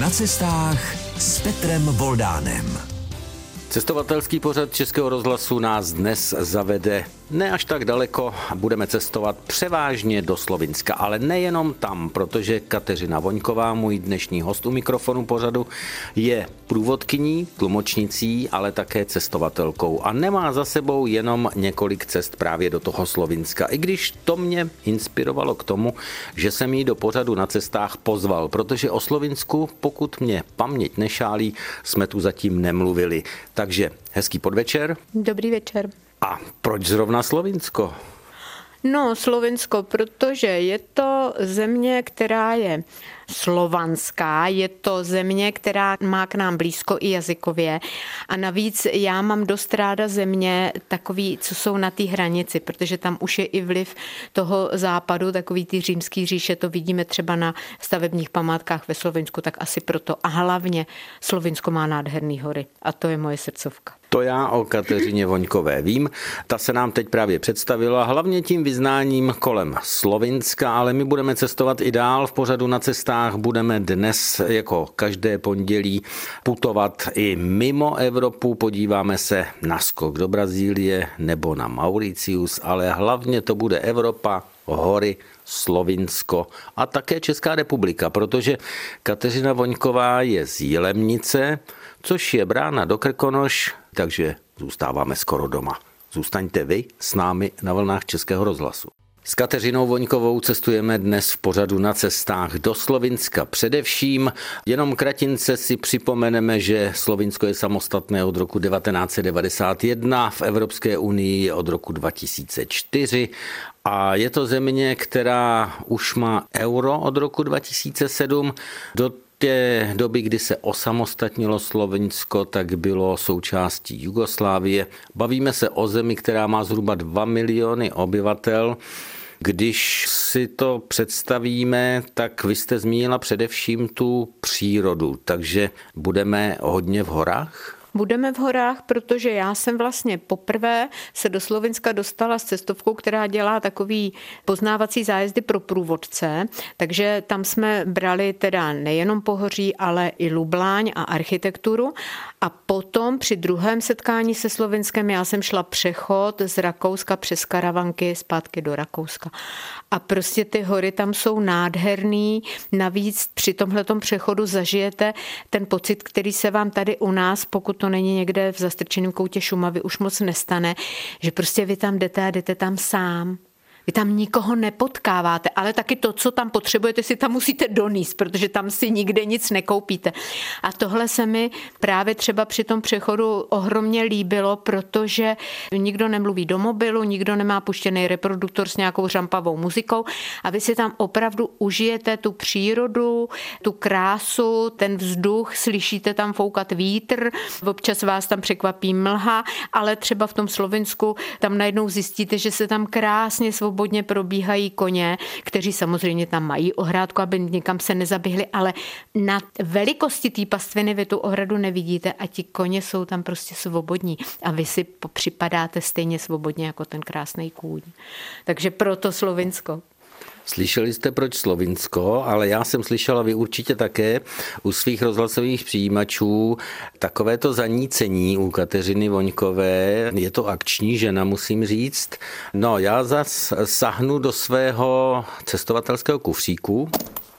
Na cestách s Petrem Voldánem. Cestovatelský pořad Českého rozhlasu nás dnes zavede ne až tak daleko. Budeme cestovat převážně do Slovinska, ale nejenom tam, protože Kateřina Voňková, můj dnešní host u mikrofonu pořadu, je průvodkyní, tlumočnicí, ale také cestovatelkou a nemá za sebou jenom několik cest právě do toho Slovinska. I když to mě inspirovalo k tomu, že jsem jí do pořadu na cestách pozval, protože o Slovinsku, pokud mě paměť nešálí, jsme tu zatím nemluvili. Takže hezký podvečer. Dobrý večer. A proč zrovna Slovinsko? No, Slovensko, protože je to země, která je slovanská, je to země, která má k nám blízko i jazykově a navíc já mám dost ráda země takový, co jsou na té hranici, protože tam už je i vliv toho západu, takový ty římský říše, to vidíme třeba na stavebních památkách ve Slovensku, tak asi proto. A hlavně Slovinsko má nádherný hory a to je moje srdcovka. To já o Kateřině Voňkové vím. Ta se nám teď právě představila, hlavně tím vyznáním kolem Slovinska, ale my budeme cestovat i dál v pořadu na cestách. Budeme dnes jako každé pondělí putovat i mimo Evropu. Podíváme se na skok do Brazílie nebo na Mauricius, ale hlavně to bude Evropa, hory, Slovinsko a také Česká republika, protože Kateřina Voňková je z Jilemnice, což je brána do Krkonoš, takže zůstáváme skoro doma. Zůstaňte vy s námi na vlnách Českého rozhlasu. S Kateřinou Voňkovou cestujeme dnes v pořadu na cestách do Slovinska. Především jenom kratince si připomeneme, že Slovinsko je samostatné od roku 1991, v Evropské unii od roku 2004 a je to země, která už má euro od roku 2007. Do té doby, kdy se osamostatnilo Slovensko, tak bylo součástí Jugoslávie. Bavíme se o zemi, která má zhruba 2 miliony obyvatel. Když si to představíme, tak vy jste zmínila především tu přírodu, takže budeme hodně v horách? Budeme v horách, protože já jsem vlastně poprvé se do Slovenska dostala s cestovkou, která dělá takový poznávací zájezdy pro průvodce, takže tam jsme brali teda nejenom pohoří, ale i Lubláň a architekturu a potom při druhém setkání se Slovenskem já jsem šla přechod z Rakouska přes Karavanky zpátky do Rakouska. A prostě ty hory tam jsou nádherný, navíc při tomhletom přechodu zažijete ten pocit, který se vám tady u nás, pokud to není někde v zastrčeném koutě Šumavy, už moc nestane, že prostě vy tam jdete a jdete tam sám. Vy tam nikoho nepotkáváte, ale taky to, co tam potřebujete, si tam musíte donést, protože tam si nikde nic nekoupíte. A tohle se mi právě třeba při tom přechodu ohromně líbilo, protože nikdo nemluví do mobilu, nikdo nemá puštěný reproduktor s nějakou žampavou muzikou a vy si tam opravdu užijete tu přírodu, tu krásu, ten vzduch, slyšíte tam foukat vítr, občas vás tam překvapí mlha, ale třeba v tom Slovensku tam najednou zjistíte, že se tam krásně svobodně svobodně probíhají koně, kteří samozřejmě tam mají ohrádku, aby někam se nezaběhli, ale na velikosti té pastviny vy tu ohradu nevidíte a ti koně jsou tam prostě svobodní a vy si připadáte stejně svobodně jako ten krásný kůň. Takže proto Slovinsko. Slyšeli jste proč Slovinsko, ale já jsem slyšela vy určitě také u svých rozhlasových přijímačů takovéto zanícení u Kateřiny Voňkové. Je to akční žena, musím říct. No, já zas sahnu do svého cestovatelského kufříku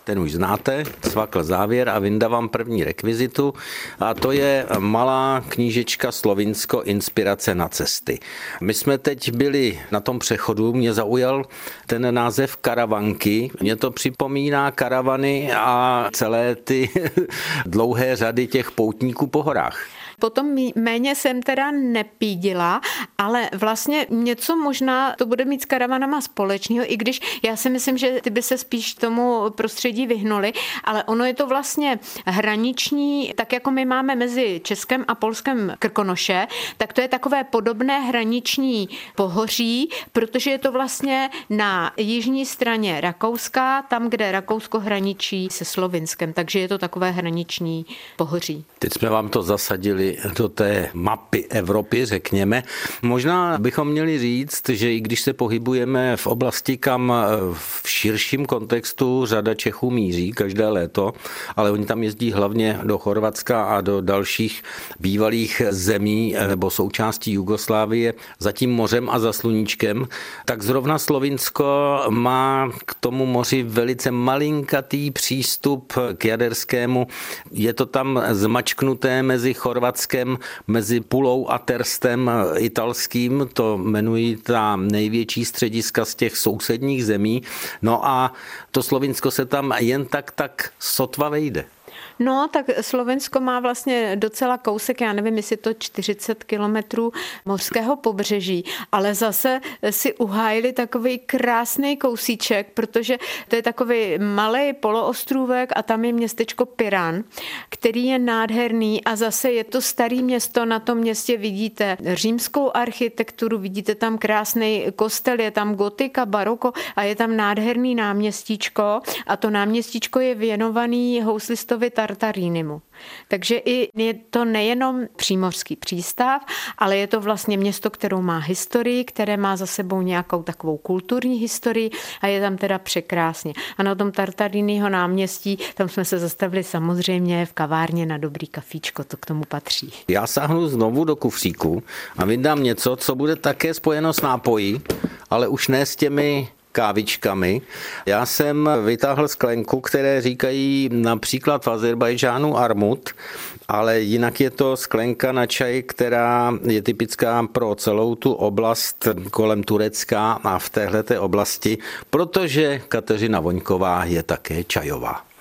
ten už znáte, svakl závěr a vyndavám první rekvizitu a to je malá knížečka Slovinsko Inspirace na cesty. My jsme teď byli na tom přechodu, mě zaujal ten název karavanky. Mě to připomíná karavany a celé ty dlouhé řady těch poutníků po horách. Potom méně jsem teda nepídila, ale vlastně něco možná to bude mít s karavanama společného, i když já si myslím, že ty by se spíš tomu prostředí vyhnuli, ale ono je to vlastně hraniční, tak jako my máme mezi Českem a Polskem Krkonoše, tak to je takové podobné hraniční pohoří, protože je to vlastně na jižní straně Rakouska, tam, kde Rakousko hraničí se Slovinskem, takže je to takové hraniční pohoří. Teď jsme vám to zasadili dostali do té mapy Evropy, řekněme. Možná bychom měli říct, že i když se pohybujeme v oblasti, kam v širším kontextu řada Čechů míří každé léto, ale oni tam jezdí hlavně do Chorvatska a do dalších bývalých zemí nebo součástí Jugoslávie za tím mořem a za sluníčkem, tak zrovna Slovinsko má k tomu moři velice malinkatý přístup k jaderskému. Je to tam zmačknuté mezi Chorvatskem, mezi Pulou a Terstem italským, to jmenují ta největší střediska z těch sousedních zemí. No a to Slovinsko se tam jen tak tak sotva vejde. No, tak Slovensko má vlastně docela kousek, já nevím, jestli to 40 kilometrů mořského pobřeží, ale zase si uhájili takový krásný kousíček, protože to je takový malý poloostrůvek a tam je městečko Piran, který je nádherný a zase je to starý město, na tom městě vidíte římskou architekturu, vidíte tam krásný kostel, je tam gotika, baroko a je tam nádherný náměstíčko a to náměstíčko je věnovaný houslistovi Tartarínimu. Takže i je to nejenom přímořský přístav, ale je to vlastně město, kterou má historii, které má za sebou nějakou takovou kulturní historii a je tam teda překrásně. A na tom Tartarínyho náměstí, tam jsme se zastavili samozřejmě v kavárně na dobrý kafíčko, to k tomu patří. Já sáhnu znovu do kufříku a vydám něco, co bude také spojeno s nápojí, ale už ne s těmi kávičkami. Já jsem vytáhl sklenku, které říkají například v Azerbajdžánu armut, ale jinak je to sklenka na čaj, která je typická pro celou tu oblast kolem Turecka a v téhleté oblasti, protože Kateřina Voňková je také čajová.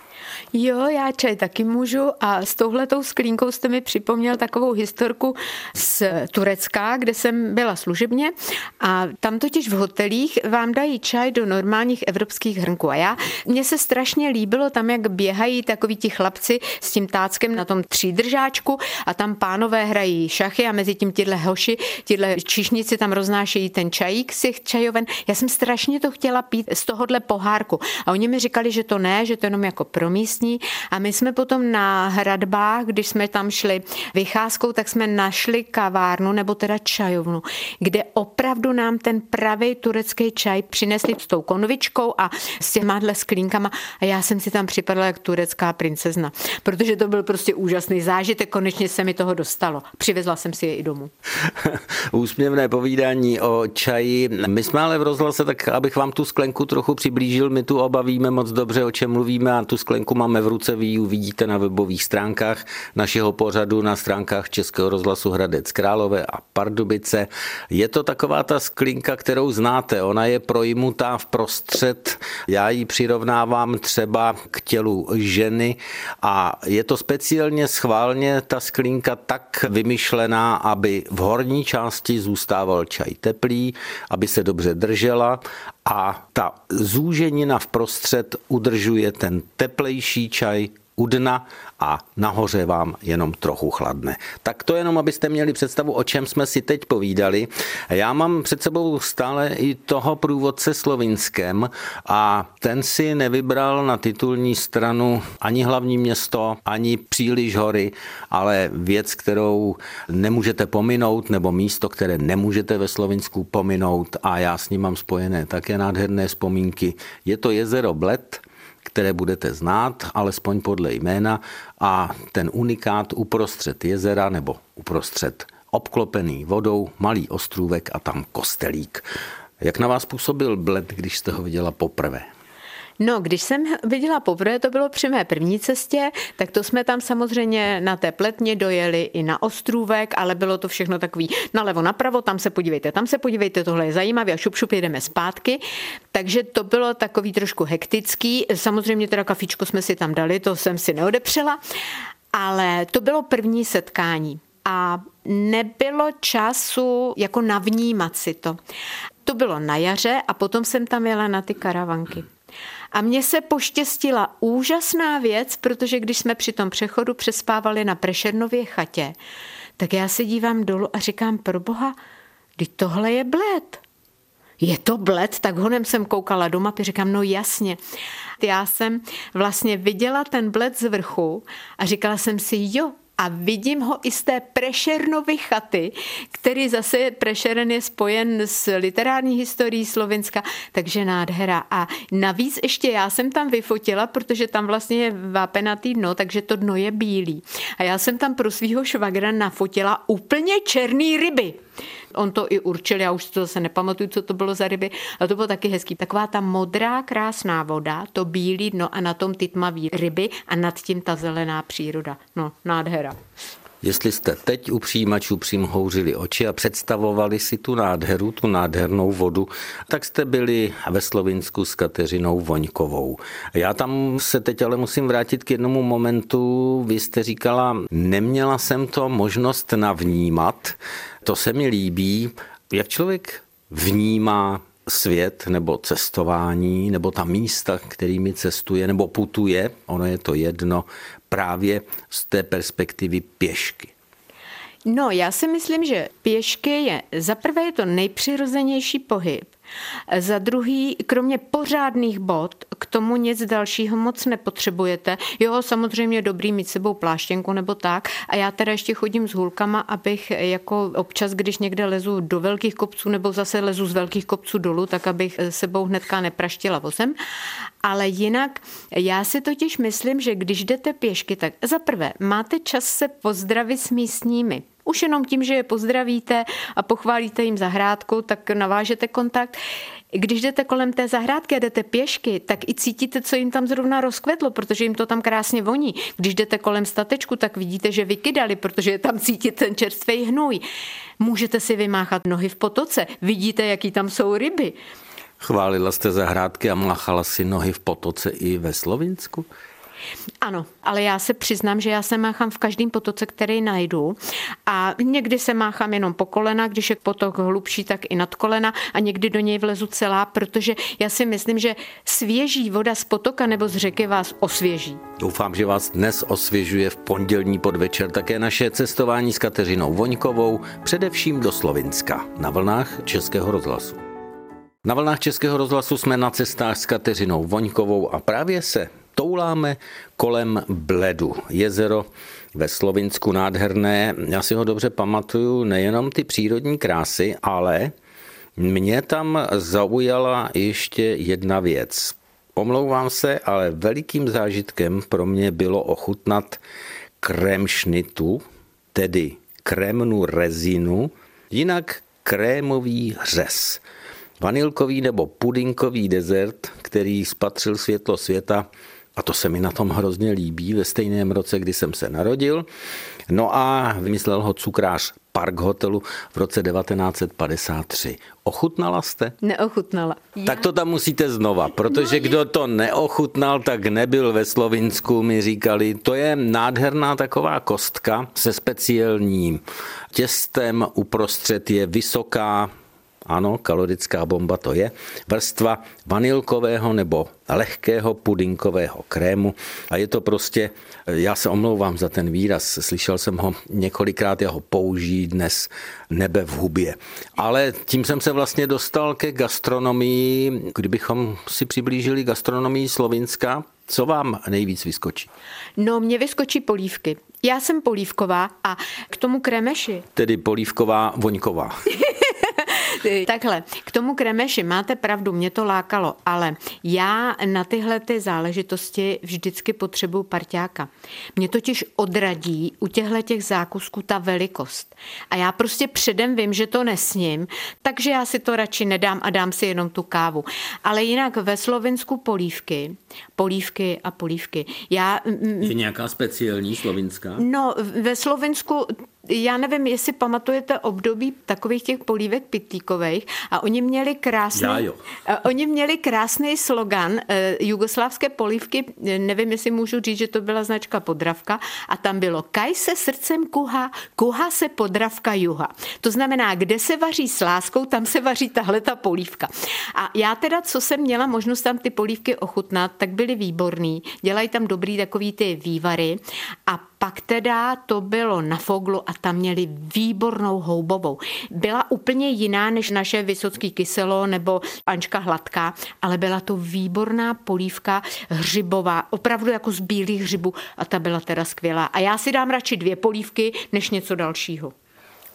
Jo, já čaj taky můžu a s touhletou sklínkou jste mi připomněl takovou historku z Turecka, kde jsem byla služebně a tam totiž v hotelích vám dají čaj do normálních evropských hrnků a já, mně se strašně líbilo tam, jak běhají takoví ti chlapci s tím táckem na tom třídržáčku a tam pánové hrají šachy a mezi tím tyhle hoši, tyhle čišnici tam roznášejí ten čajík z těch čajoven. Já jsem strašně to chtěla pít z tohohle pohárku a oni mi říkali, že to ne, že to jenom jako pro místní místní a my jsme potom na hradbách, když jsme tam šli vycházkou, tak jsme našli kavárnu nebo teda čajovnu, kde opravdu nám ten pravý turecký čaj přinesli s tou konvičkou a s těma sklínkama a já jsem si tam připadala jak turecká princezna, protože to byl prostě úžasný zážitek, konečně se mi toho dostalo. Přivezla jsem si je i domů. Úsměvné povídání o čaji. My jsme ale v rozhlase, tak abych vám tu sklenku trochu přiblížil, my tu obavíme moc dobře, o čem mluvíme a tu sklenku máme máme v ruce, vy ji uvidíte na webových stránkách našeho pořadu, na stránkách Českého rozhlasu Hradec Králové a Pardubice. Je to taková ta sklinka, kterou znáte, ona je projmutá v prostřed, já ji přirovnávám třeba k tělu ženy a je to speciálně schválně ta sklinka tak vymyšlená, aby v horní části zůstával čaj teplý, aby se dobře držela a ta zúženina vprostřed udržuje ten teplejší čaj u dna a nahoře vám jenom trochu chladne. Tak to jenom, abyste měli představu, o čem jsme si teď povídali. Já mám před sebou stále i toho průvodce slovinském a ten si nevybral na titulní stranu ani hlavní město, ani příliš hory, ale věc, kterou nemůžete pominout, nebo místo, které nemůžete ve Slovinsku pominout a já s ním mám spojené také nádherné vzpomínky. Je to jezero Bled, které budete znát, alespoň podle jména, a ten unikát uprostřed jezera nebo uprostřed obklopený vodou, malý ostrůvek a tam kostelík. Jak na vás působil Bled, když jste ho viděla poprvé? No, když jsem viděla poprvé, to bylo při mé první cestě, tak to jsme tam samozřejmě na té pletně dojeli i na ostrůvek, ale bylo to všechno takový nalevo, napravo, tam se podívejte, tam se podívejte, tohle je zajímavé a šup, šup, jedeme zpátky. Takže to bylo takový trošku hektický. Samozřejmě teda kafičko jsme si tam dali, to jsem si neodepřela, ale to bylo první setkání a nebylo času jako navnímat si to. To bylo na jaře a potom jsem tam jela na ty karavanky. A mně se poštěstila úžasná věc, protože když jsme při tom přechodu přespávali na Prešernově chatě, tak já se dívám dolů a říkám, pro boha, kdy tohle je bled. Je to bled? Tak honem jsem koukala do mapy, říkám, no jasně. Já jsem vlastně viděla ten bled z vrchu a říkala jsem si, jo, a vidím ho i z té Prešernovy chaty, který zase Prešeren je spojen s literární historií Slovenska, takže nádhera. A navíc ještě já jsem tam vyfotila, protože tam vlastně je vápenatý dno, takže to dno je bílý. A já jsem tam pro svého švagra nafotila úplně černý ryby. On to i určil, já už to zase nepamatuju, co to bylo za ryby, ale to bylo taky hezký. Taková ta modrá, krásná voda, to bílý dno a na tom ty tmavý ryby a nad tím ta zelená příroda. No, nádhera. Jestli jste teď u přijímačů přimhouřili oči a představovali si tu nádheru, tu nádhernou vodu, tak jste byli ve Slovinsku s Kateřinou Voňkovou. Já tam se teď ale musím vrátit k jednomu momentu. Vy jste říkala, neměla jsem to možnost navnímat, to se mi líbí, jak člověk vnímá svět nebo cestování, nebo ta místa, kterými cestuje nebo putuje, ono je to jedno, právě z té perspektivy pěšky. No, já si myslím, že pěšky je, za prvé je to nejpřirozenější pohyb, za druhý, kromě pořádných bod, k tomu nic dalšího moc nepotřebujete. Jo, samozřejmě dobrý mít sebou pláštěnku nebo tak. A já teda ještě chodím s hůlkama, abych jako občas, když někde lezu do velkých kopců nebo zase lezu z velkých kopců dolů, tak abych sebou hnedka nepraštila vozem. Ale jinak já si totiž myslím, že když jdete pěšky, tak za prvé máte čas se pozdravit s místními. Už jenom tím, že je pozdravíte a pochválíte jim zahrádku, tak navážete kontakt. Když jdete kolem té zahrádky a jdete pěšky, tak i cítíte, co jim tam zrovna rozkvetlo, protože jim to tam krásně voní. Když jdete kolem statečku, tak vidíte, že vykydali, protože je tam cítit ten čerstvý hnůj. Můžete si vymáchat nohy v potoce, vidíte, jaký tam jsou ryby. Chválila jste zahrádky a máchala si nohy v potoce i ve Slovinsku? Ano, ale já se přiznám, že já se máchám v každém potoce, který najdu a někdy se máchám jenom po kolena, když je potok hlubší, tak i nad kolena a někdy do něj vlezu celá, protože já si myslím, že svěží voda z potoka nebo z řeky vás osvěží. Doufám, že vás dnes osvěžuje v pondělní podvečer také naše cestování s Kateřinou Voňkovou, především do Slovinska na vlnách Českého rozhlasu. Na vlnách Českého rozhlasu jsme na cestách s Kateřinou Voňkovou a právě se touláme kolem Bledu. Jezero ve Slovinsku nádherné. Já si ho dobře pamatuju, nejenom ty přírodní krásy, ale mě tam zaujala ještě jedna věc. Omlouvám se, ale velikým zážitkem pro mě bylo ochutnat kremšnitu, tedy krémnu rezinu, jinak krémový řez. Vanilkový nebo pudinkový dezert, který spatřil světlo světa a to se mi na tom hrozně líbí ve stejném roce, kdy jsem se narodil. No a vymyslel ho cukrář Park hotelu v roce 1953. Ochutnala jste? Neochutnala. Tak to tam musíte znova, protože no, kdo to neochutnal, tak nebyl ve Slovinsku, mi říkali. To je nádherná taková kostka se speciálním těstem, uprostřed je vysoká ano, kalorická bomba to je, vrstva vanilkového nebo lehkého pudinkového krému a je to prostě, já se omlouvám za ten výraz, slyšel jsem ho několikrát, já ho použiji dnes, nebe v hubě. Ale tím jsem se vlastně dostal ke gastronomii, kdybychom si přiblížili gastronomii Slovinska, co vám nejvíc vyskočí? No, mě vyskočí polívky. Já jsem polívková a k tomu kremeši. Tedy polívková voňková. Takhle, k tomu kremeši máte pravdu, mě to lákalo, ale já na tyhle ty záležitosti vždycky potřebuju parťáka. Mě totiž odradí u těchto těch zákusků ta velikost. A já prostě předem vím, že to nesním, takže já si to radši nedám a dám si jenom tu kávu. Ale jinak ve Slovensku polívky, polívky a polívky. Já, je nějaká speciální slovinská? No, ve Slovensku já nevím, jestli pamatujete období takových těch polívek pitlíkových a oni měli krásný, já jo. oni měli krásný slogan eh, jugoslávské polívky, nevím, jestli můžu říct, že to byla značka Podravka a tam bylo kaj se srdcem kuha, kuha se Podravka juha. To znamená, kde se vaří s láskou, tam se vaří tahle ta polívka. A já teda, co jsem měla možnost tam ty polívky ochutnat, tak byly výborný. Dělají tam dobrý takový ty vývary a Pak teda to bylo na Foglu a tam měli výbornou houbovou. Byla úplně jiná než naše Vysocký kyselo nebo Ančka Hladká, ale byla to výborná polívka hřibová, opravdu jako z bílých hřibů a ta byla teda skvělá. A já si dám radši dvě polívky, než něco dalšího.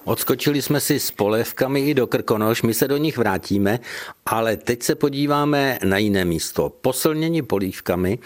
Odskočili jsme si s polévkami i do Krkonoš, my se do nich vrátíme, ale teď se podíváme na jiné místo. Posilnění polívkami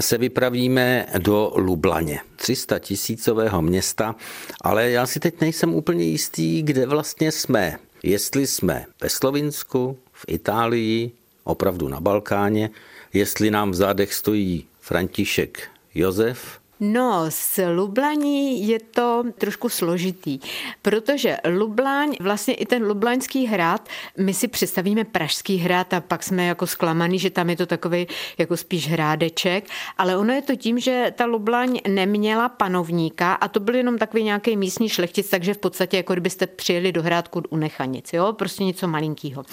se vypravíme do Lublaně, 300 tisícového města, ale já si teď nejsem úplně jistý, kde vlastně jsme. Jestli jsme ve Slovinsku, v Itálii, opravdu na Balkáně, jestli nám v zádech stojí František Josef, No, s Lublaní je to trošku složitý, protože Lublaň, vlastně i ten Lublaňský hrad, my si představíme Pražský hrad a pak jsme jako zklamaný, že tam je to takový jako spíš hrádeček, ale ono je to tím, že ta Lublaň neměla panovníka a to byl jenom takový nějaký místní šlechtic, takže v podstatě jako kdybyste přijeli do hrádku u Nechanic, jo, prostě něco malinkého.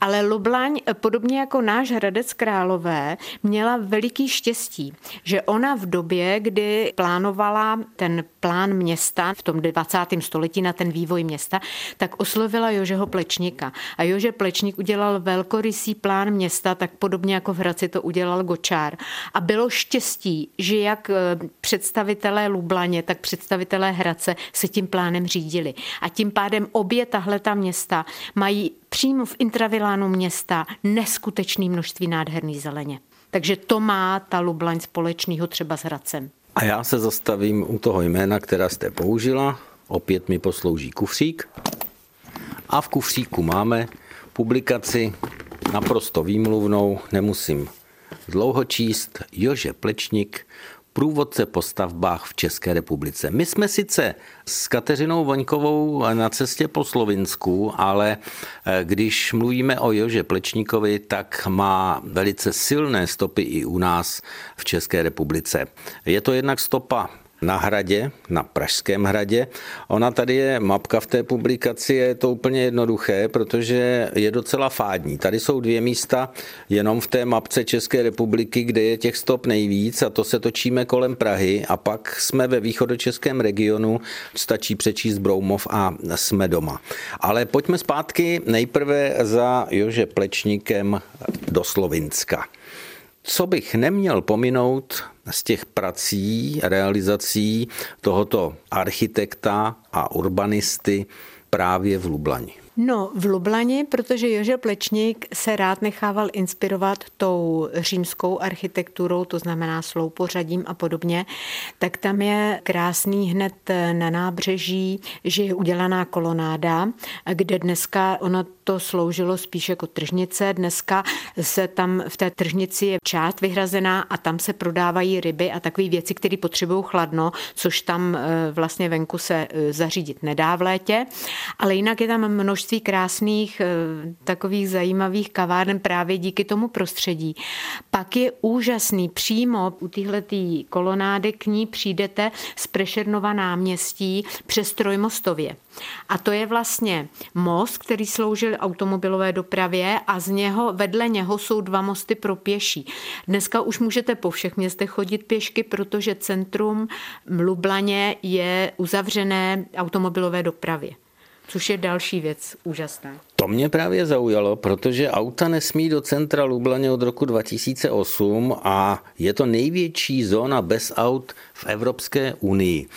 Ale Lublaň, podobně jako náš Hradec Králové, měla veliký štěstí, že ona v době, kdy kdy plánovala ten plán města v tom 20. století na ten vývoj města, tak oslovila Jožeho Plečníka. A Jože Plečník udělal velkorysý plán města, tak podobně jako v Hradci to udělal Gočár. A bylo štěstí, že jak eh, představitelé Lublaně, tak představitelé Hradce se tím plánem řídili. A tím pádem obě tahle ta města mají přímo v intravilánu města neskutečné množství nádherný zeleně. Takže to má ta Lublaň společného třeba s Hradcem. A já se zastavím u toho jména, která jste použila. Opět mi poslouží kufřík. A v kufříku máme publikaci naprosto výmluvnou, nemusím dlouho číst, Jože Plečník, průvodce po stavbách v České republice. My jsme sice s Kateřinou Voňkovou na cestě po Slovinsku, ale eh, když mluvíme o Jože Plečníkovi, tak má velice silné stopy i u nás v České republice. Je to jednak stopa na hradě, na Pražském hradě. Ona tady je mapka v té publikaci, je to úplně jednoduché, protože je docela fádní. Tady jsou dvě místa jenom v té mapce České republiky, kde je těch stop nejvíc a to se točíme kolem Prahy a pak jsme ve východočeském regionu, stačí přečíst Broumov a jsme doma. Ale pojďme zpátky nejprve za Jože Plečníkem do Slovinska. Co bych neměl pominout z těch prací, realizací tohoto architekta a urbanisty právě v Lublani? No, v Lublani, protože Jože Plečník se rád nechával inspirovat tou římskou architekturou, to znamená sloupořadím a podobně, tak tam je krásný hned na nábřeží, že je udělaná kolonáda, kde dneska ono to sloužilo spíš jako tržnice. Dneska se tam v té tržnici je část vyhrazená a tam se prodávají ryby a takové věci, které potřebují chladno, což tam e, vlastně venku se e, zařídit nedá v létě. Ale jinak je tam množství krásných, e, takových zajímavých kaváren právě díky tomu prostředí. Pak je úžasný přímo u téhletý kolonády k ní přijdete z Prešernova náměstí přes Trojmostově. A to je vlastně most, který sloužil automobilové dopravě a z něho, vedle něho jsou dva mosty pro pěší. Dneska už můžete po všech městech chodit pěšky, protože centrum Lublaně je uzavřené automobilové dopravě což je další věc úžasná. To mě právě zaujalo, protože auta nesmí do centra Lublaně od roku 2008 a je to největší zóna bez aut v Evropské unii.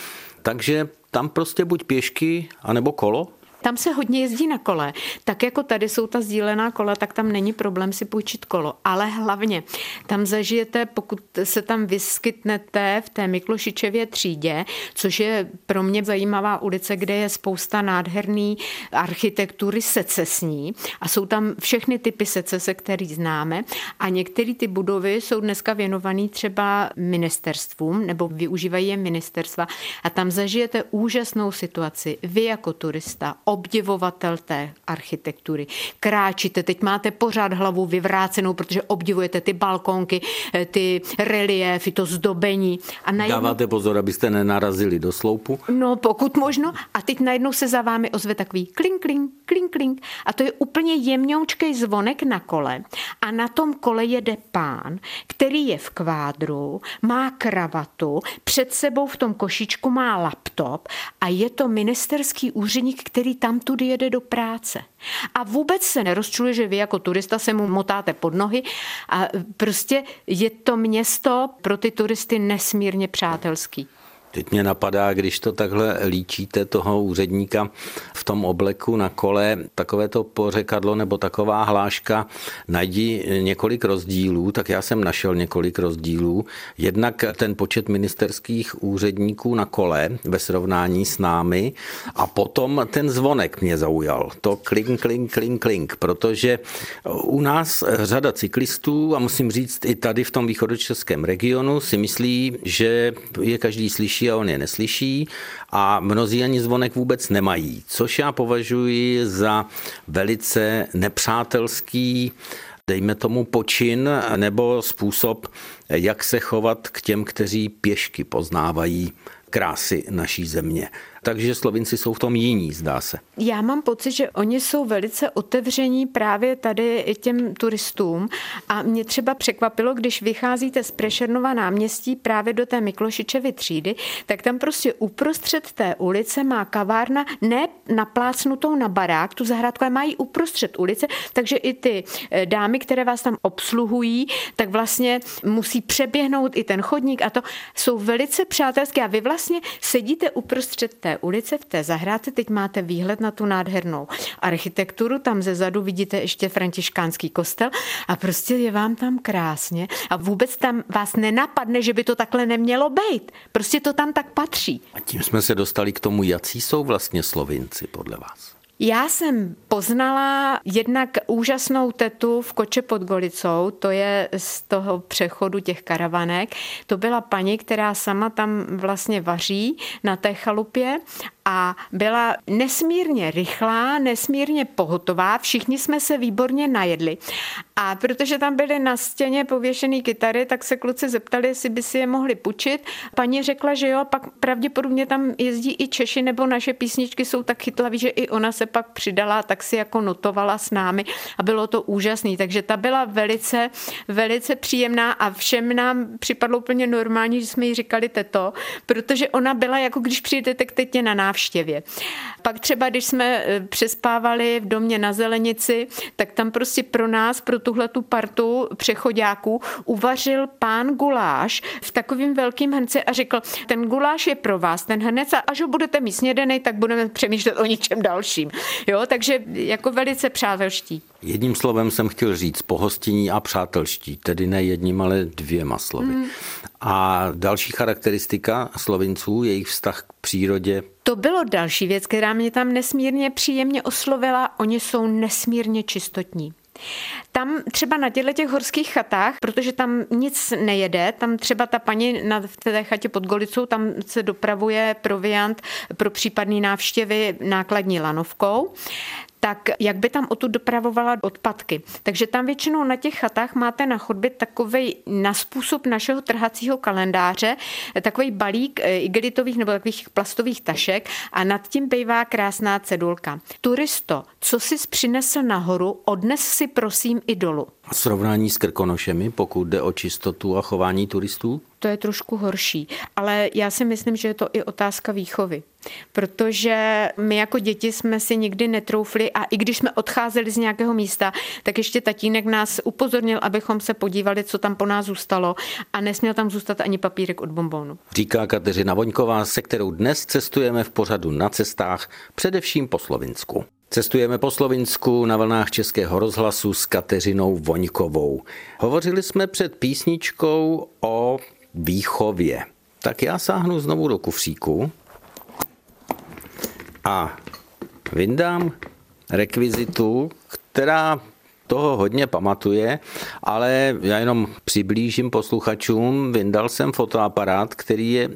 Takže tam prostě buď pěšky, anebo kolo? Tam se hodně jezdí na kole. Tak jako tady jsou ta sdílená kola, tak tam není problém si půjčit kolo. Ale hlavně tam zažijete, pokud se tam vyskytnete v té Miklošičevě třídě, což je pro mě zajímavá ulice, kde je spousta nádherný architektury secesní a jsou tam všechny typy secese, které známe a některé ty budovy jsou dneska věnované třeba ministerstvům nebo využívají je ministerstva a tam zažijete úžasnou situaci. Vy jako turista, obdivovatel té architektury. Kráčíte, teď máte pořád hlavu vyvrácenou, protože obdivujete ty balkonky, eh, ty reliefy, to zdobení. A najednou... Dáváte pozor, abyste nenarazili do sloupu? No, pokud možno. A teď najednou se za vámi ozve takový klink, klink, klink, klink. A to je úplně jemňoučkej zvonek na kole. A na tom kole jede pán, který je v kvádru, má kravatu, před sebou v tom košičku má laptop a je to ministerský úředník, který tam tudy jede do práce. A vůbec se nerozčuje, že vy jako turista se mu motáte pod nohy a prostě je to město pro ty turisty nesmírně přátelský. Teď mě napadá, když to takhle líčíte toho úředníka v tom obleku na kole, takové to pořekadlo nebo taková hláška, najdi několik rozdílů, tak já jsem našel několik rozdílů. Jednak ten počet ministerských úředníků na kole ve srovnání s námi a potom ten zvonek mě zaujal. To klink, klink, klink, klink, protože u nás řada cyklistů, a musím říct i tady v tom východočeském regionu, si myslí, že je každý slyší slyší a on je neslyší a mnozí ani zvonek vůbec nemají, což já považuji za velice nepřátelský dejme tomu počin nebo způsob, jak se chovat k těm, kteří pěšky poznávají krásy naší země. Takže Slovinci jsou v tom jiní, zdá se. Já mám pocit, že oni jsou velice otevření právě tady těm turistům a mě třeba překvapilo, když vycházíte z Prešernova náměstí právě do té Miklošičevy třídy, tak tam prostě uprostřed té ulice má kavárna ne naplácnutou na barák, tu zahrádku, ale mají uprostřed ulice, takže i ty eh, dámy, které vás tam obsluhují, tak vlastně musí přeběhnout i ten chodník a to jsou velice přátelské a vy vlastně sedíte uprostřed té ulice, v té zahrádce, teď máte výhled na tu nádhernou architekturu, tam ze zadu vidíte ještě františkánský kostel a prostě je vám tam krásně a vůbec tam vás nenapadne, že by to takhle nemělo být. Prostě to tam tak patří. A tím jsme se dostali k tomu, jací jsou vlastně Slovinci podle vás. Já jsem poznala jednak úžasnou tetu v Koče pod Golicou, to je z toho přechodu těch karavanek. To byla paní, která sama tam vlastně vaří na té chalupě a byla nesmírně rychlá, nesmírně pohotová, všichni jsme se výborně najedli. A protože tam byly na stěně pověšené kytary, tak se kluci zeptali, jestli by si je mohli pučit. Paní řekla, že jo, pak pravděpodobně tam jezdí i Češi, nebo naše písničky jsou tak chytlaví, že i ona se pak přidala, tak si jako notovala s námi a bylo to úžasný. Takže ta byla velice, velice příjemná a všem nám připadlo úplně normální, že jsme jí říkali teto, protože ona byla jako když přijdete k tetě na návštěvě. Pak třeba, když jsme eh, přespávali v domě na Zelenici, tak tam prostě pro nás, pro tuhle tu partu přechodáků, uvařil pán guláš v takovým velkým hrnci a řekl, ten guláš je pro vás, ten hrnec a až ho budete mít snědený, tak budeme přemýšlet o ničem dalším. Jo, takže jako velice přátelští. Jedním slovem jsem chtěl říct pohostinní a přátelští, tedy ne jedním, ale dvěma slovy. Mm. A další charakteristika Slovinců, jejich vztah k přírodě. To bylo další věc, která mě tam nesmírně příjemně oslovila. Oni jsou nesmírně čistotní. Tam třeba na těchto těch horských chatách, protože tam nic nejede, tam třeba ta paní na v té chatě pod Golicou, tam se dopravuje proviant pro případné návštěvy nákladní lanovkou, tak jak by tam odtud dopravovala odpadky. Takže tam většinou na těch chatách máte na chodbě takový na způsob našeho trhacího kalendáře, takový balík eh, igelitových nebo takových plastových tašek a nad tím bývá krásná cedulka. Turisto, co jsi přinesl nahoru, odnes si prosím i dolů. A srovnání s Krkonošemi, pokud jde o čistotu a chování turistů? To je trošku horší, ale já si myslím, že je to i otázka výchovy. Protože my jako děti jsme si nikdy netroufli a i když jsme odcházeli z nějakého místa, tak ještě tatínek nás upozornil, abychom se podívali, co tam po nás zůstalo a nesměl tam zůstat ani papírek od bombónu. Říká Kateřina Voňková, se kterou dnes cestujeme v pořadu na cestách, především po Slovinsku. Cestujeme po Slovinsku na vlnách Českého rozhlasu s Kateřinou Voňkovou. Hovořili jsme před písničkou o výchově. Tak já sáhnu znovu do kufříku a vyndám rekvizitu, která toho hodně pamatuje, ale já jenom přiblížím posluchačům, vyndal jsem fotoaparát, který je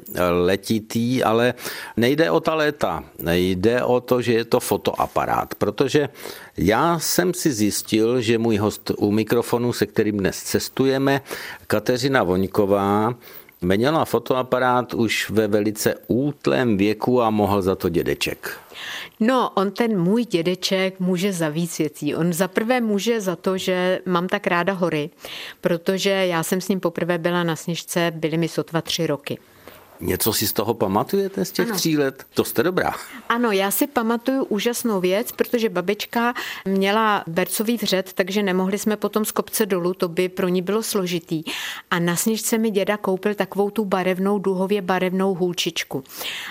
letitý, ale nejde o ta léta, nejde o to, že je to fotoaparát, protože já jsem si zjistil, že můj host u mikrofonu, se kterým dnes cestujeme, Kateřina Voňková, měla fotoaparát už ve velice útlém věku a mohl za to dědeček. No, on ten můj dědeček může za víc věcí. On za prvé může za to, že mám tak ráda hory, protože já jsem s ním poprvé byla na sněžce, byly mi sotva tři roky. Něco si z toho pamatujete z těch ano. tří let? To jste dobrá. Ano, já si pamatuju úžasnou věc, protože babička měla bercový vřet, takže nemohli jsme potom z kopce dolů, to by pro ní bylo složitý. A na sněžce mi děda koupil takovou tu barevnou, duhově barevnou hůlčičku.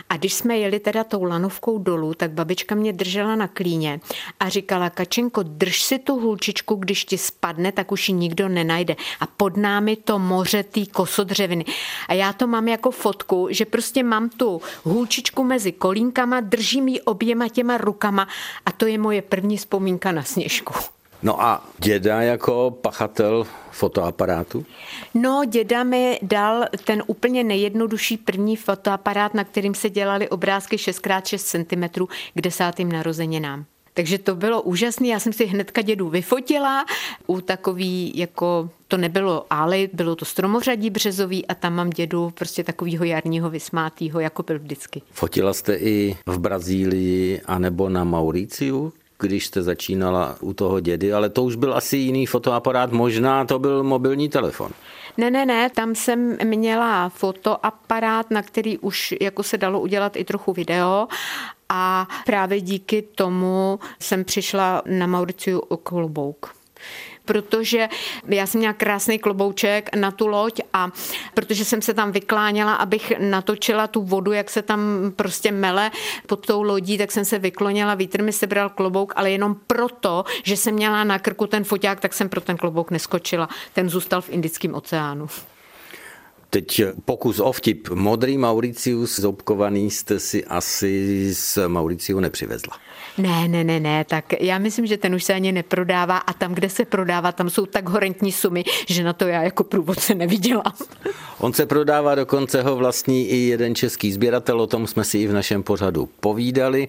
A když jsme jeli teda tou lanovkou dolů, tak babička mě držela na klíně a říkala, Kačenko, drž si tu hůlčičku, když ti spadne, tak už ji nikdo nenajde. A pod námi to moře té kosodřeviny. A já to mám jako fotku fotku, že prostě mám tu hůlčičku mezi kolínkama, držím ji oběma těma rukama a to je moje první vzpomínka na sněžku. No a děda jako pachatel fotoaparátu? No, děda mi dal ten úplně nejjednodušší první fotoaparát, na kterým se dělali obrázky 6x6 cm k desátým narozeninám. Takže to bylo úžasné. Já jsem si hnedka dědu vyfotila u takový jako to nebylo ály, bylo to stromořadí březový a tam mám dědu prostě takového jarního vysmátýho, jako byl vždycky. Fotila jste i v Brazílii anebo na Mauriciu? když jste začínala u toho dědy, ale to už byl asi jiný fotoaparát, možná to byl mobilní telefon. Ne, ne, ne, tam jsem měla fotoaparát, na který už jako se dalo udělat i trochu video. A právě díky tomu jsem přišla na Mauriciu o klobouk protože já jsem měla krásný klobouček na tu loď a protože jsem se tam vykláněla, abych natočila tu vodu, jak se tam prostě mele pod tou lodí, tak jsem se vyklonila, vítr mi sebral klobouk, ale jenom proto, že jsem měla na krku ten foťák, tak jsem pro ten klobouk neskočila. Ten zůstal v Indickém oceánu. Teď pokus o vtip. Modrý Mauricius zobkovaný jste si asi z Mauriciu nepřivezla. Ne, ne, ne, ne, tak já myslím, že ten už se ani neprodává a tam, kde se prodává, tam jsou tak horentní sumy, že na to já jako průvodce neviděla. On se prodává, dokonce ho vlastní i jeden český sběratel, o tom jsme si i v našem pořadu povídali,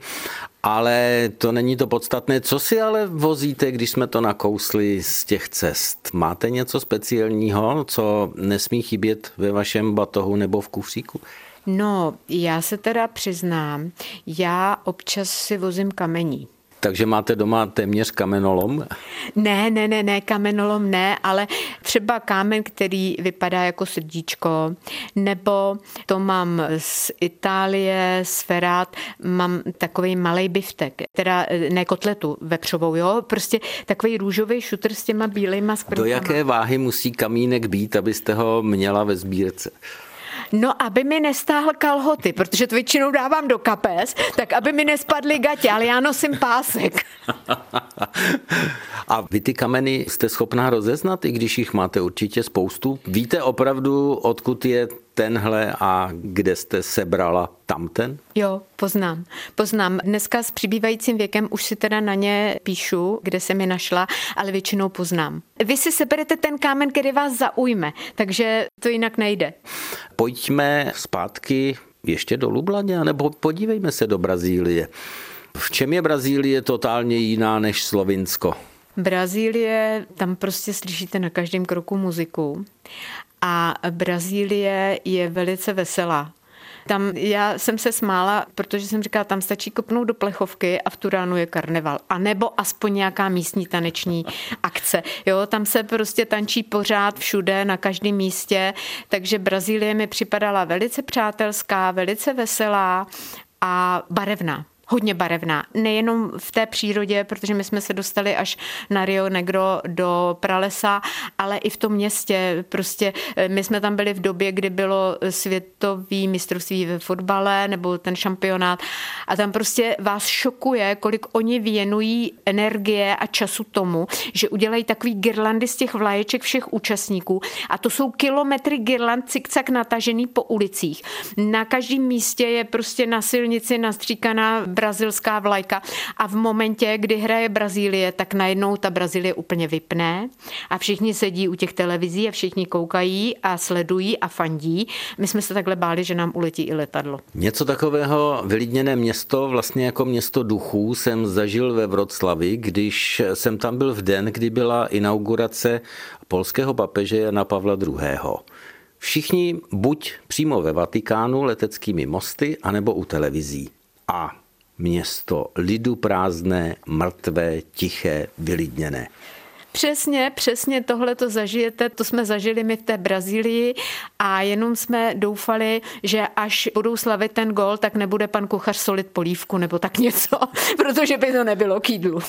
ale to není to podstatné. Co si ale vozíte, když jsme to nakousli z těch cest? Máte něco speciálního, co nesmí chybět ve vašem batohu nebo v kufříku? No, já se teda přiznám, já občas si vozím kamení. Takže máte doma téměř kamenolom? Ne, ne, ne, ne, kamenolom ne, ale třeba kámen, který vypadá jako srdíčko, nebo to mám z Itálie, z Ferát, mám takový malý biftek, teda ne kotletu vepřovou, jo, prostě takový růžový šutr s těma bílejma skvrkama. Do jaké váhy musí kamínek být, abyste ho měla ve sbírce? No, aby mi nestáhl kalhoty, protože to většinou dávám do kapes, tak aby mi nespadly gatě, ale já nosím pásek. A vy ty kameny jste schopná rozeznat, i když jich máte určitě spoustu? Víte opravdu, odkud je tenhle a kde jste sebrala tamten? Jo, poznám. Poznám. Dneska s přibývajícím věkem už si teda na ně píšu, kde jsem je našla, ale většinou poznám. Vy si seberete ten kámen, který vás zaujme, takže to jinak nejde. Pojďme zpátky ještě do Lublaně, nebo podívejme se do Brazílie. V čem je Brazílie totálně jiná než Slovinsko? Brazílie, tam prostě slyšíte na každém kroku muziku a Brazílie je velice veselá. Tam já jsem se smála, protože jsem říkala, tam stačí kopnout do plechovky a v tu ránu je karneval. A nebo aspoň nějaká místní taneční akce. Jo, tam se prostě tančí pořád všude, na každém místě. Takže Brazílie mi připadala velice přátelská, velice veselá a barevná hodně barevná. Nejenom v té přírodě, protože my jsme se dostali až na Rio Negro do pralesa, ale i v tom městě. Prostě eh, my jsme tam byli v době, kdy bylo světový mistrovství ve fotbale nebo ten šampionát a tam prostě vás šokuje, kolik oni věnují energie a času tomu, že udělají takový girlandy z těch vlaječek všech účastníků a to jsou kilometry girland cikcak natažený po ulicích. Na každém místě je prostě na silnici nastříkaná brazilská vlajka a v momentě, kdy hraje Brazílie, tak najednou ta Brazílie úplně vypne a všichni sedí u těch televizí a všichni koukají a sledují a fandí. My jsme se takhle báli, že nám uletí i letadlo. Něco takového vylidněné město, vlastně jako město duchů, jsem zažil ve Vroclavi, když jsem tam byl v den, kdy byla inaugurace polského papeže Jana Pavla II. Všichni buď přímo ve Vatikánu leteckými mosty, anebo u televizí. A město lidu prázdné, mrtvé, tiché, vylidněné. Přesně, přesně tohle to zažijete, to jsme zažili my v té Brazílii a jenom jsme doufali, že až budou slavit ten gol, tak nebude pan kuchař solit polívku nebo tak něco, protože by to nebylo k jídlu.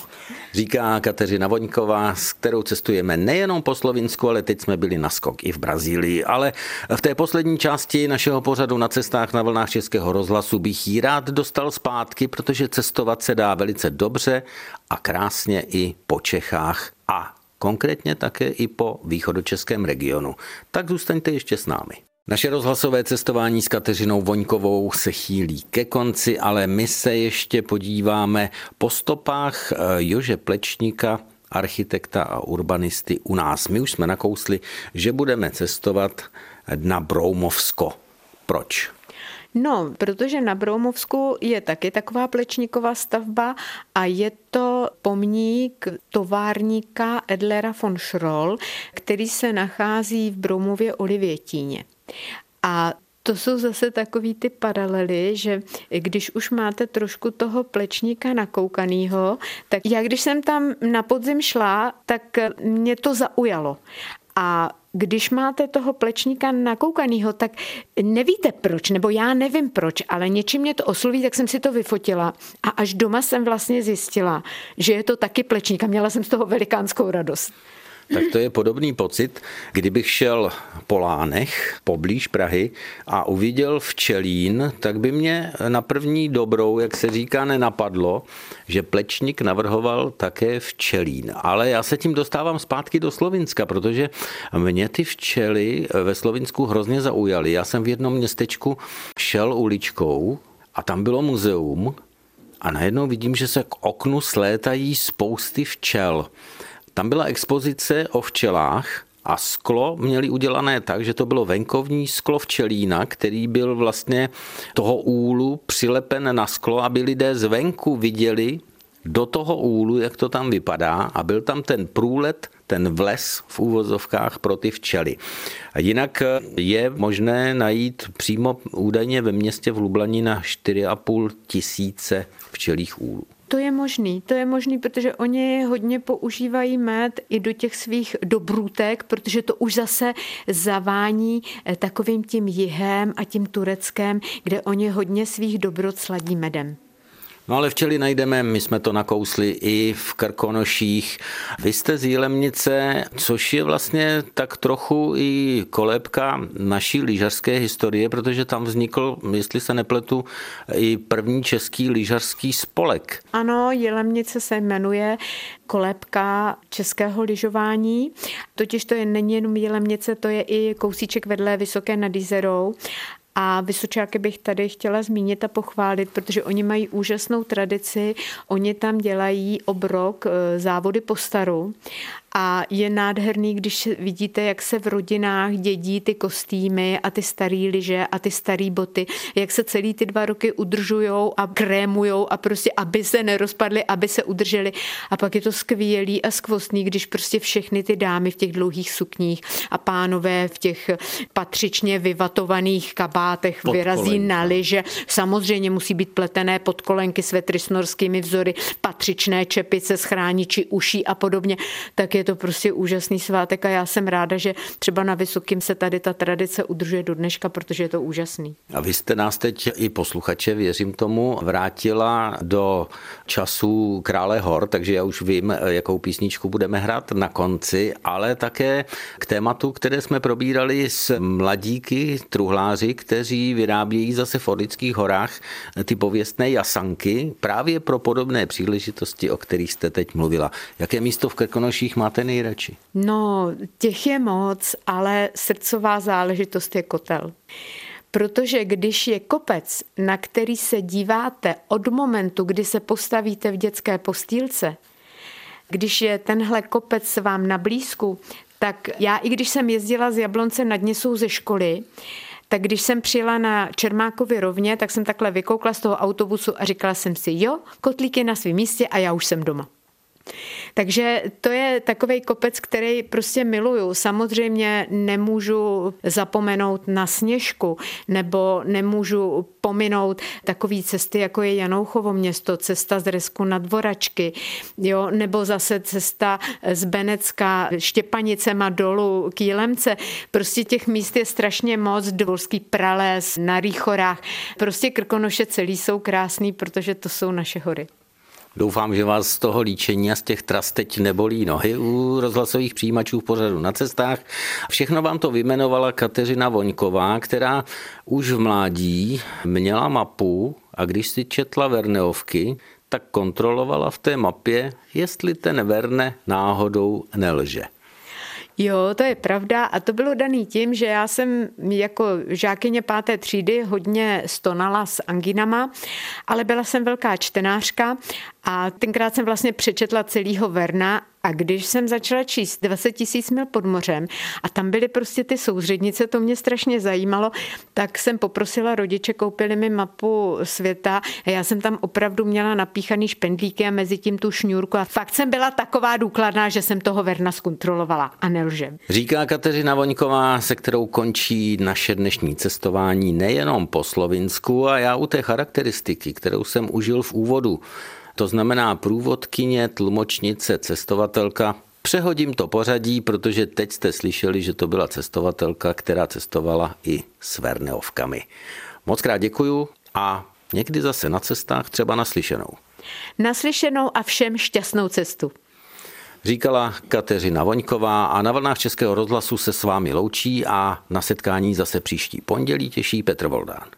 Říká Kateřina Voňková, s kterou cestujeme nejenom po Slovinsku, ale teď jsme byli na skok i v Brazílii. Ale v té poslední části našeho pořadu na cestách na vlnách Českého rozhlasu bych jí rád dostal zpátky, protože cestovat se dá velice dobře a krásně i po Čechách a konkrétně také i po východočeském regionu. Tak zůstaňte ještě s námi. Naše rozhlasové cestování s Kateřinou Voňkovou se chýlí ke konci, ale my se ještě podíváme po stopách eh, Jože Plečníka, architekta a urbanisty u nás. My už jsme nakousli, že budeme cestovat na Broumovsko. Proč? No, protože na Broumovsku je taky taková plečníková stavba a je to pomník továrníka Edlera von Schroll, který se nachází v Broumově Olivětíně. A to jsou zase takový ty paralely, že když už máte trošku toho plečníka nakoukanýho, tak já když jsem tam na podzim šla, tak mě to zaujalo. A když máte toho plečníka nakoukanýho, tak nevíte proč, nebo já nevím proč, ale něčím mě to osloví, tak jsem si to vyfotila. A až doma jsem vlastně zjistila, že je to taky plečník a měla jsem z toho velikánskou radost. Tak to je podobný pocit, kdybych šel po Lánech, poblíž Prahy a uviděl včelín, tak by mě na první dobrou, jak se říká, nenapadlo, že Plečník navrhoval také včelín. Ale já se tím dostávám zpátky do Slovinska, protože mě ty včely ve Slovinsku hrozně zaujaly. Já jsem v jednom městečku šel uličkou a tam bylo muzeum a najednou vidím, že se k oknu slétají spousty včel. Tam byla expozice o včelách a sklo měli udělané tak, že to bylo venkovní sklo včelína, který byl vlastně toho úlu přilepen na sklo, aby lidé zvenku viděli do toho úlu, jak to tam vypadá a byl tam ten průlet, ten vles v úvozovkách pro ty včely. A jinak je možné najít přímo údajně ve městě v Lublani na 4,5 tisíce včelích úlů. To je možný, to je možný, protože oni hodně používají med i do těch svých dobrůtek, protože to už zase zavání eh, takovým tím jihem a tím tureckém, kde oni hodně svých dobrot sladí medem. No ale včely najdeme, my jsme to nakousli i v Krkonoších. Vy jste z Jilemnice, což je vlastně tak trochu i kolébka naší lyžařské historie, protože tam vznikl, jestli se nepletu, i první český lyžařský spolek. Ano, Jilemnice se jmenuje kolébka českého lyžování. Totiž to je není jenom Jilemnice, to je i kousíček vedle Vysoké nad Izerou. A Vysočáky bych tady chtěla zmínit a pochválit, protože oni mají úžasnou tradici. Oni tam dělají obrok eh, závody po staru a je nádherný, když vidíte, jak se v rodinách dědí ty kostýmy a ty starý lyže a ty staré boty, jak se celý ty dva roky udržujou a krémujou a prostě, aby se nerozpadly, aby se udrželi. A pak je to skvělý a skvostný, když prostě všechny ty dámy v těch dlouhých sukních a pánové v těch patřičně vyvatovaných kabátech vyrazí na lyže. Samozřejmě musí být pletené podkolenky s vetrisnorskými vzory, patřičné čepice, schrániči uší a podobně. Tak je to prostě úžasný svátek a já jsem ráda, že třeba na Vysokým se tady ta tradice udržuje do dneška, protože je to úžasný. A vy jste nás teď i posluchače, věřím tomu, vrátila do času Krále hor, takže já už vím, jakou písničku budeme hrát na konci, ale také k tématu, které jsme probírali s mladíky, truhláři, kteří vyrábějí zase v Orlických horách ty pověstné jasanky právě pro podobné příležitosti, o kterých jste teď mluvila. Jaké místo v Krkonoších má máte nejradši? No, těch je moc, ale srdcová záležitost je kotel Protože když je kopec, na který se díváte od momentu, kdy se postavíte v dětské postýlce, když je tenhle kopec vám na blízku, tak já i když jsem jezdila z Jablonce nad Nisou ze školy, tak když jsem přijela na Čermákově rovně, tak jsem takhle vykoukla z toho autobusu a říkala jsem si, jo, kotlík je na svém místě a já už jsem doma. Takže to je takový kopec, který prostě miluju. Samozřejmě nemůžu zapomenout na Sněžku, nebo nemůžu pominout takové cesty, jako je Janouchovo město, cesta z Resku na Dvoračky, jo, nebo zase cesta z Benecka Štěpanicema dolů k Jílemce. Prostě těch míst je strašně moc, Dvorský prales, na Rýchorách. Prostě Krkonoše celý jsou krásný, protože to jsou naše hory. Doufám, že vás z toho líčení a z těch tras teď nebolí nohy u rozhlasových přijímačů v pořadu na cestách. Všechno vám to vymenovala Kateřina Voňková, která už v mládí měla mapu a když si četla Verneovky, tak kontrolovala v té mapě, jestli ten Verne náhodou nelže. Jo, to je pravda. A to bylo daný tím, že já jsem jako žákyně páté třídy hodně stonala s anginama, ale byla jsem velká čtenářka a tenkrát jsem vlastně přečetla celýho Verna a když jsem začala číst 20 tisíc mil pod mořem a tam byly prostě ty souzřednice, to mě strašně zajímalo, tak jsem poprosila rodiče, koupili mi mapu světa a já jsem tam opravdu měla napíchaný špendlíky a mezi tím tu šňůrku a fakt jsem byla taková důkladná, že jsem toho Verna zkontrolovala a nelžem. Říká Kateřina Voňková, se kterou končí naše dnešní cestování nejenom po Slovinsku a já u té charakteristiky, kterou jsem užil v úvodu, to znamená průvodkyně, tlumočnice, cestovatelka. Přehodím to pořadí, protože teď jste slyšeli, že to byla cestovatelka, která cestovala i s Verneovkami. Moc krát děkuju a někdy zase na cestách třeba naslyšenou. Naslyšenou a všem šťastnou cestu. Říkala Kateřina Voňková a na vlnách Českého rozhlasu se s vámi loučí a na setkání zase příští pondělí těší Petr Voldán.